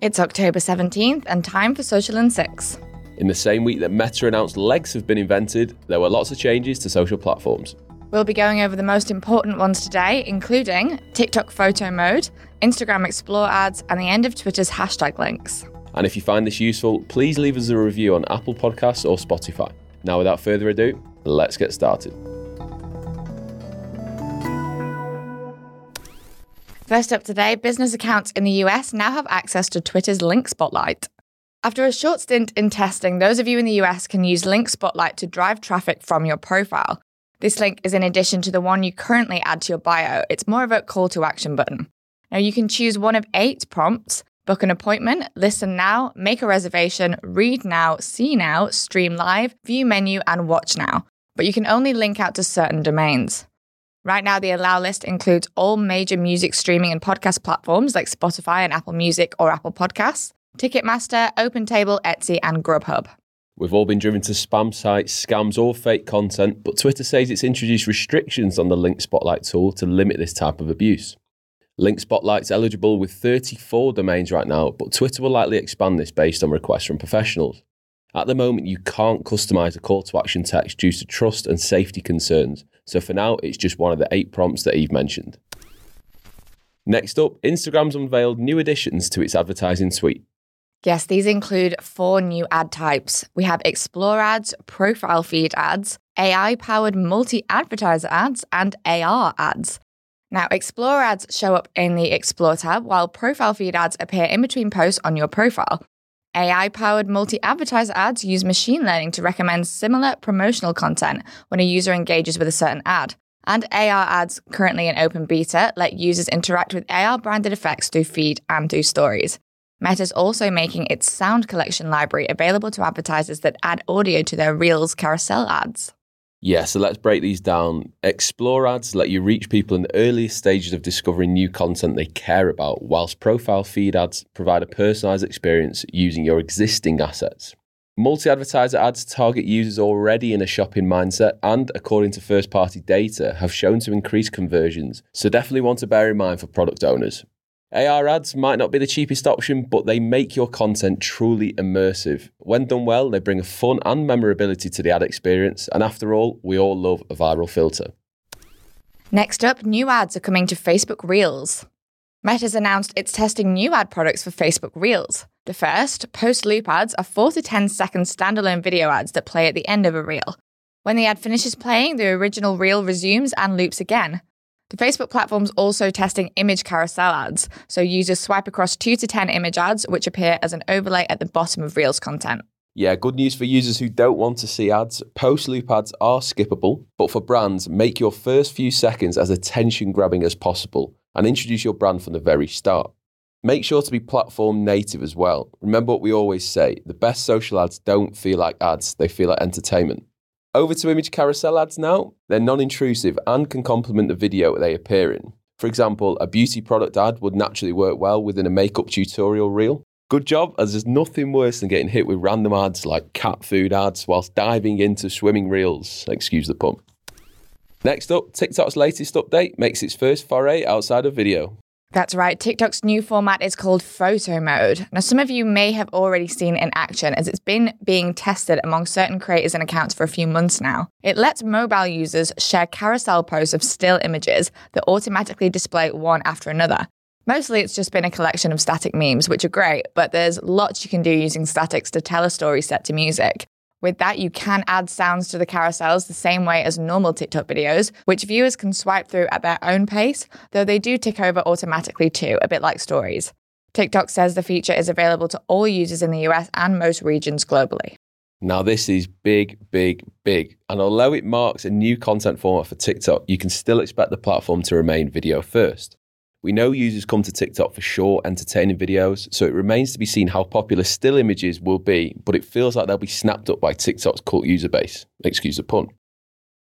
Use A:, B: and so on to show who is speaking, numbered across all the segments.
A: It's October 17th and time for Social in 6.
B: In the same week that Meta announced legs have been invented, there were lots of changes to social platforms.
A: We'll be going over the most important ones today, including TikTok photo mode, Instagram Explore ads, and the end of Twitter's hashtag links.
B: And if you find this useful, please leave us a review on Apple Podcasts or Spotify. Now, without further ado, let's get started.
A: First up today, business accounts in the US now have access to Twitter's Link Spotlight. After a short stint in testing, those of you in the US can use Link Spotlight to drive traffic from your profile. This link is in addition to the one you currently add to your bio. It's more of a call to action button. Now you can choose one of eight prompts book an appointment, listen now, make a reservation, read now, see now, stream live, view menu, and watch now. But you can only link out to certain domains. Right now, the allow list includes all major music streaming and podcast platforms like Spotify and Apple Music or Apple Podcasts, Ticketmaster, OpenTable, Etsy, and Grubhub.
B: We've all been driven to spam sites, scams, or fake content, but Twitter says it's introduced restrictions on the Link Spotlight tool to limit this type of abuse. Link Spotlight's eligible with 34 domains right now, but Twitter will likely expand this based on requests from professionals. At the moment, you can't customize a call to action text due to trust and safety concerns, so for now, it's just one of the eight prompts that Eve mentioned. Next up, Instagram's unveiled new additions to its advertising suite.
A: Yes, these include four new ad types. We have Explore ads, profile feed ads, AI powered multi advertiser ads, and AR ads. Now, Explore ads show up in the Explore tab, while profile feed ads appear in between posts on your profile. AI powered multi advertiser ads use machine learning to recommend similar promotional content when a user engages with a certain ad. And AR ads, currently in open beta, let users interact with AR branded effects through feed and through stories. Meta's also making its sound collection library available to advertisers that add audio to their Reels carousel ads.
B: Yeah, so let's break these down. Explore ads let you reach people in the earliest stages of discovering new content they care about, whilst profile feed ads provide a personalized experience using your existing assets. Multi advertiser ads target users already in a shopping mindset and, according to first party data, have shown to increase conversions, so definitely one to bear in mind for product owners. AR ads might not be the cheapest option, but they make your content truly immersive. When done well, they bring a fun and memorability to the ad experience, and after all, we all love a viral filter.
A: Next up, new ads are coming to Facebook Reels. Meta's announced it's testing new ad products for Facebook Reels. The first, post loop ads, are 4 to 10 second standalone video ads that play at the end of a reel. When the ad finishes playing, the original reel resumes and loops again. The Facebook platform's also testing image carousel ads, so users swipe across 2 to 10 image ads, which appear as an overlay at the bottom of Reels content.
B: Yeah, good news for users who don't want to see ads. Post loop ads are skippable, but for brands, make your first few seconds as attention grabbing as possible and introduce your brand from the very start. Make sure to be platform native as well. Remember what we always say the best social ads don't feel like ads, they feel like entertainment. Over to image carousel ads now. They're non intrusive and can complement the video they appear in. For example, a beauty product ad would naturally work well within a makeup tutorial reel. Good job, as there's nothing worse than getting hit with random ads like cat food ads whilst diving into swimming reels. Excuse the pun. Next up, TikTok's latest update makes its first foray outside of video.
A: That's right. TikTok's new format is called photo mode. Now, some of you may have already seen in action as it's been being tested among certain creators and accounts for a few months now. It lets mobile users share carousel posts of still images that automatically display one after another. Mostly it's just been a collection of static memes, which are great, but there's lots you can do using statics to tell a story set to music. With that, you can add sounds to the carousels the same way as normal TikTok videos, which viewers can swipe through at their own pace, though they do tick over automatically too, a bit like stories. TikTok says the feature is available to all users in the US and most regions globally.
B: Now, this is big, big, big. And although it marks a new content format for TikTok, you can still expect the platform to remain video first. We know users come to TikTok for short, entertaining videos, so it remains to be seen how popular still images will be, but it feels like they'll be snapped up by TikTok's cult user base. Excuse the pun.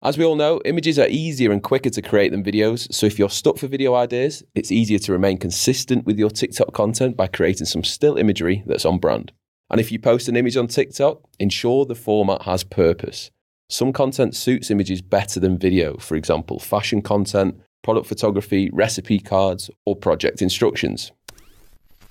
B: As we all know, images are easier and quicker to create than videos, so if you're stuck for video ideas, it's easier to remain consistent with your TikTok content by creating some still imagery that's on brand. And if you post an image on TikTok, ensure the format has purpose. Some content suits images better than video, for example, fashion content, product photography, recipe cards, or project instructions.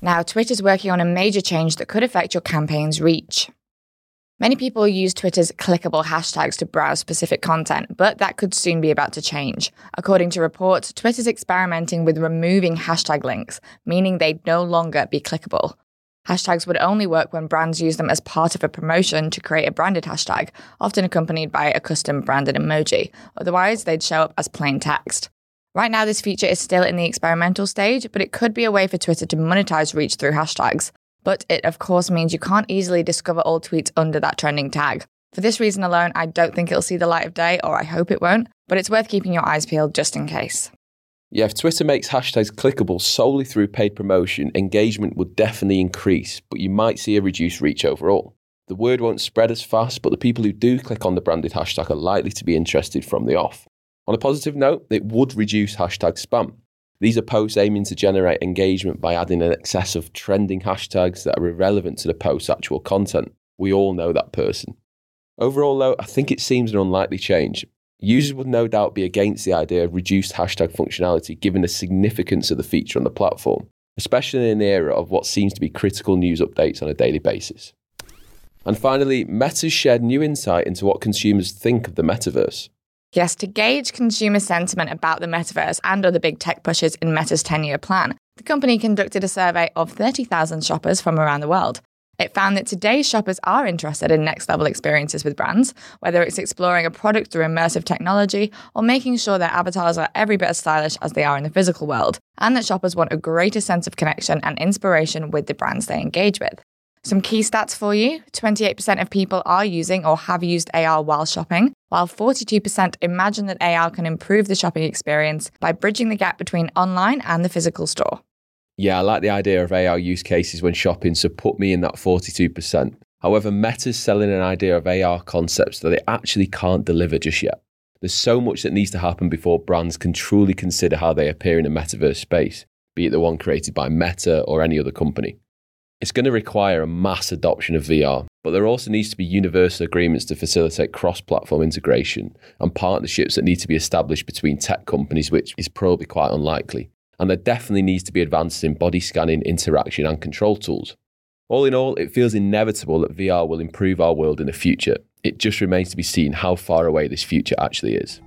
A: Now, Twitter's working on a major change that could affect your campaign's reach. Many people use Twitter's clickable hashtags to browse specific content, but that could soon be about to change. According to reports, Twitter's experimenting with removing hashtag links, meaning they'd no longer be clickable. Hashtags would only work when brands use them as part of a promotion to create a branded hashtag, often accompanied by a custom branded emoji. Otherwise, they'd show up as plain text. Right now, this feature is still in the experimental stage, but it could be a way for Twitter to monetize reach through hashtags. But it, of course, means you can't easily discover all tweets under that trending tag. For this reason alone, I don't think it'll see the light of day, or I hope it won't, but it's worth keeping your eyes peeled just in case.
B: Yeah, if Twitter makes hashtags clickable solely through paid promotion, engagement would definitely increase, but you might see a reduced reach overall. The word won't spread as fast, but the people who do click on the branded hashtag are likely to be interested from the off. On a positive note, it would reduce hashtag spam. These are posts aiming to generate engagement by adding an excess of trending hashtags that are irrelevant to the post's actual content. We all know that person. Overall, though, I think it seems an unlikely change. Users would no doubt be against the idea of reduced hashtag functionality given the significance of the feature on the platform, especially in an era of what seems to be critical news updates on a daily basis. And finally, Meta's shared new insight into what consumers think of the metaverse.
A: Yes, to gauge consumer sentiment about the metaverse and other big tech pushes in Meta's 10 year plan, the company conducted a survey of 30,000 shoppers from around the world. It found that today's shoppers are interested in next level experiences with brands, whether it's exploring a product through immersive technology or making sure their avatars are every bit as stylish as they are in the physical world, and that shoppers want a greater sense of connection and inspiration with the brands they engage with. Some key stats for you 28% of people are using or have used AR while shopping, while 42% imagine that AR can improve the shopping experience by bridging the gap between online and the physical store.
B: Yeah, I like the idea of AR use cases when shopping, so put me in that 42%. However, Meta's selling an idea of AR concepts that they actually can't deliver just yet. There's so much that needs to happen before brands can truly consider how they appear in a metaverse space, be it the one created by Meta or any other company. It's going to require a mass adoption of VR, but there also needs to be universal agreements to facilitate cross platform integration and partnerships that need to be established between tech companies, which is probably quite unlikely. And there definitely needs to be advances in body scanning, interaction, and control tools. All in all, it feels inevitable that VR will improve our world in the future. It just remains to be seen how far away this future actually is.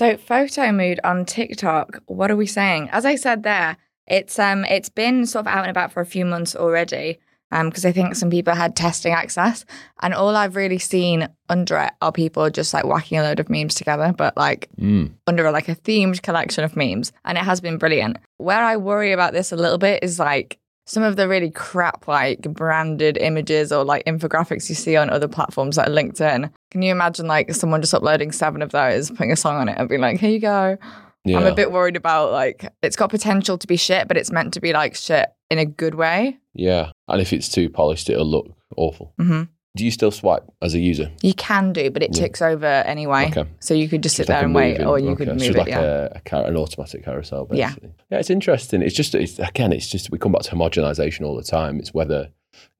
A: So photo mood on TikTok, what are we saying? As I said there, it's um it's been sort of out and about for a few months already. Um, because I think some people had testing access, and all I've really seen under it are people just like whacking a load of memes together, but like
B: Mm.
A: under like a themed collection of memes, and it has been brilliant. Where I worry about this a little bit is like some of the really crap like branded images or like infographics you see on other platforms like LinkedIn. Can you imagine like someone just uploading seven of those, putting a song on it, and being like, "Here you go."
B: Yeah.
A: I'm a bit worried about like it's got potential to be shit, but it's meant to be like shit in a good way.
B: Yeah. And if it's too polished, it'll look awful.
A: hmm
B: Do you still swipe as a user?
A: You can do, but it
B: Yeah.
A: ticks over anyway.
B: Okay.
A: So you could just sit there and wait,
B: moving-
A: or you
B: okay.
A: could
B: So
A: move
B: it's
A: it.
B: like
A: yeah.
B: a, a car, an automatic carousel,
A: Yeah.
B: basically. Yeah. it's interesting. It's just, it's, again, it's just, we come back to homogenization all the time. It's whether,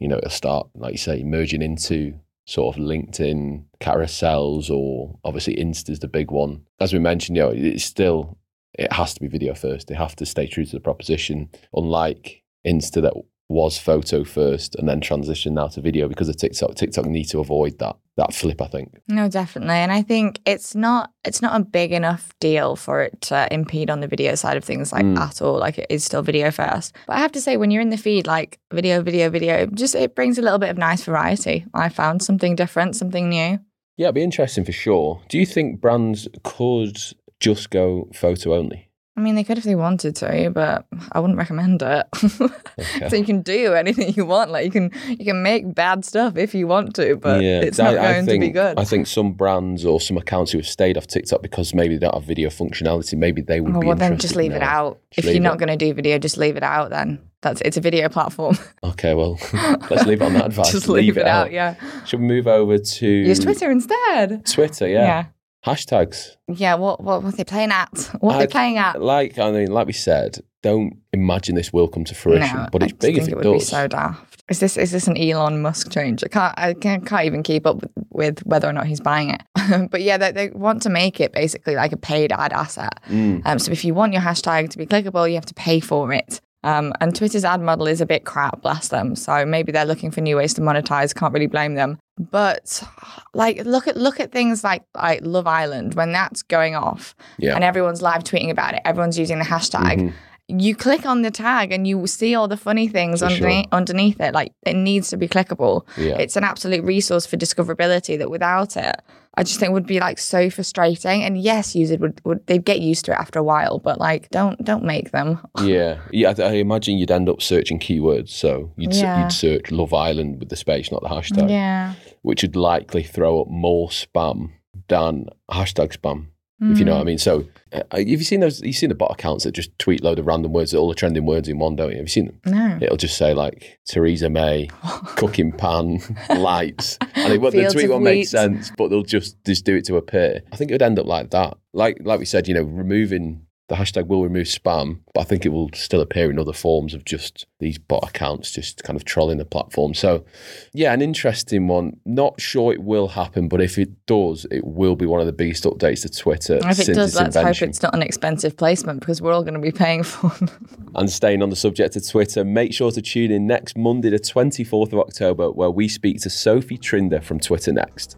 B: you know, it'll start, like you say, merging into sort of LinkedIn carousels or obviously Insta's the big one. As we mentioned, you know, it's still, it has to be video first. They have to stay true to the proposition, unlike Insta that was photo first and then transition now to video because of TikTok. TikTok need to avoid that that flip, I think.
A: No, definitely. And I think it's not it's not a big enough deal for it to impede on the video side of things like
B: Mm.
A: at all. Like it is still video first. But I have to say when you're in the feed, like video, video, video, just it brings a little bit of nice variety. I found something different, something new.
B: Yeah, it'd be interesting for sure. Do you think brands could just go photo only?
A: I mean, they could if they wanted to, but I wouldn't recommend it.
B: Okay.
A: so you can do anything you want. Like you can you can make bad stuff if you want to, but
B: yeah,
A: it's
B: I-
A: not
B: I
A: going
B: think,
A: to be good.
B: I think some brands or some accounts who have stayed off TikTok because maybe they don't have video functionality, maybe they would
A: Oh,
B: be
A: well, then just leave it out.
B: Just
A: if you're not going to do video, just leave it out. Then that's it's a video platform.
B: Okay, well, let's leave it on that advice.
A: just leave, it out. Yeah,
B: Should we move over to
A: use Twitter instead.
B: Twitter, yeah.
A: yeah,
B: Hashtags.
A: Yeah, What what are they playing at? What are they playing at?
B: Like I mean, like we said, don't imagine this will come to fruition,
A: no,
B: but it's
A: I
B: big if
A: think
B: it,
A: it would be so daft. Is this is this an Elon Musk change? I can't I can't, can't even keep up with, with whether or not he's buying it. but yeah, they, they want to make it basically like a paid ad asset.
B: Mm.
A: Um, so if you want your hashtag to be clickable, you have to pay for it. Um, and Twitter's ad model is a bit crap, bless them. So maybe they're looking for new ways to monetize. Can't really blame them. But like, look at look at things like like Love Island when that's going off,
B: Yeah.
A: and everyone's live tweeting about it. Everyone's using the hashtag.
B: Mhm.
A: You click on the tag and you see all the funny things
B: For sure.
A: underneath, underneath it. Like it needs to be clickable.
B: Yeah.
A: It's an absolute resource for discoverability that without it, I just think would be like so frustrating. And yes, users would, would they'd get used to it after a while, but like don't don't make them.
B: Yeah, yeah. I, I imagine you'd end up searching keywords. So you'd
A: Yeah.
B: you'd search Love Island with the space, not the hashtag,
A: Yeah.
B: which would likely throw up more spam than hashtag spam. If you know
A: Mm.
B: what I mean. So uh, have you seen those? You've seen the bot accounts that just tweet load of random words, all the trending words in one, don't you? Have you seen them?
A: No.
B: It'll just say like Theresa May, cooking pan, lights, and it, the tweet won't make sense, but they'll just just do it to appear. I think it would end up like that. Like like we said, you know, removing the hashtag will remove spam, but I think it will still appear in other forms of just these bot accounts just kind of trolling the platform. So, yeah, an interesting one. Not sure it will happen, but if it does, it will be one of the biggest updates to Twitter
A: If it
B: since
A: does, let's
B: invention.
A: hope it's not an expensive placement because we're all going to be paying for them.
B: And staying on the subject of Twitter, make sure to tune in next Monday, the 24th of October, where we speak to Sophie Trinder from Twitter Next.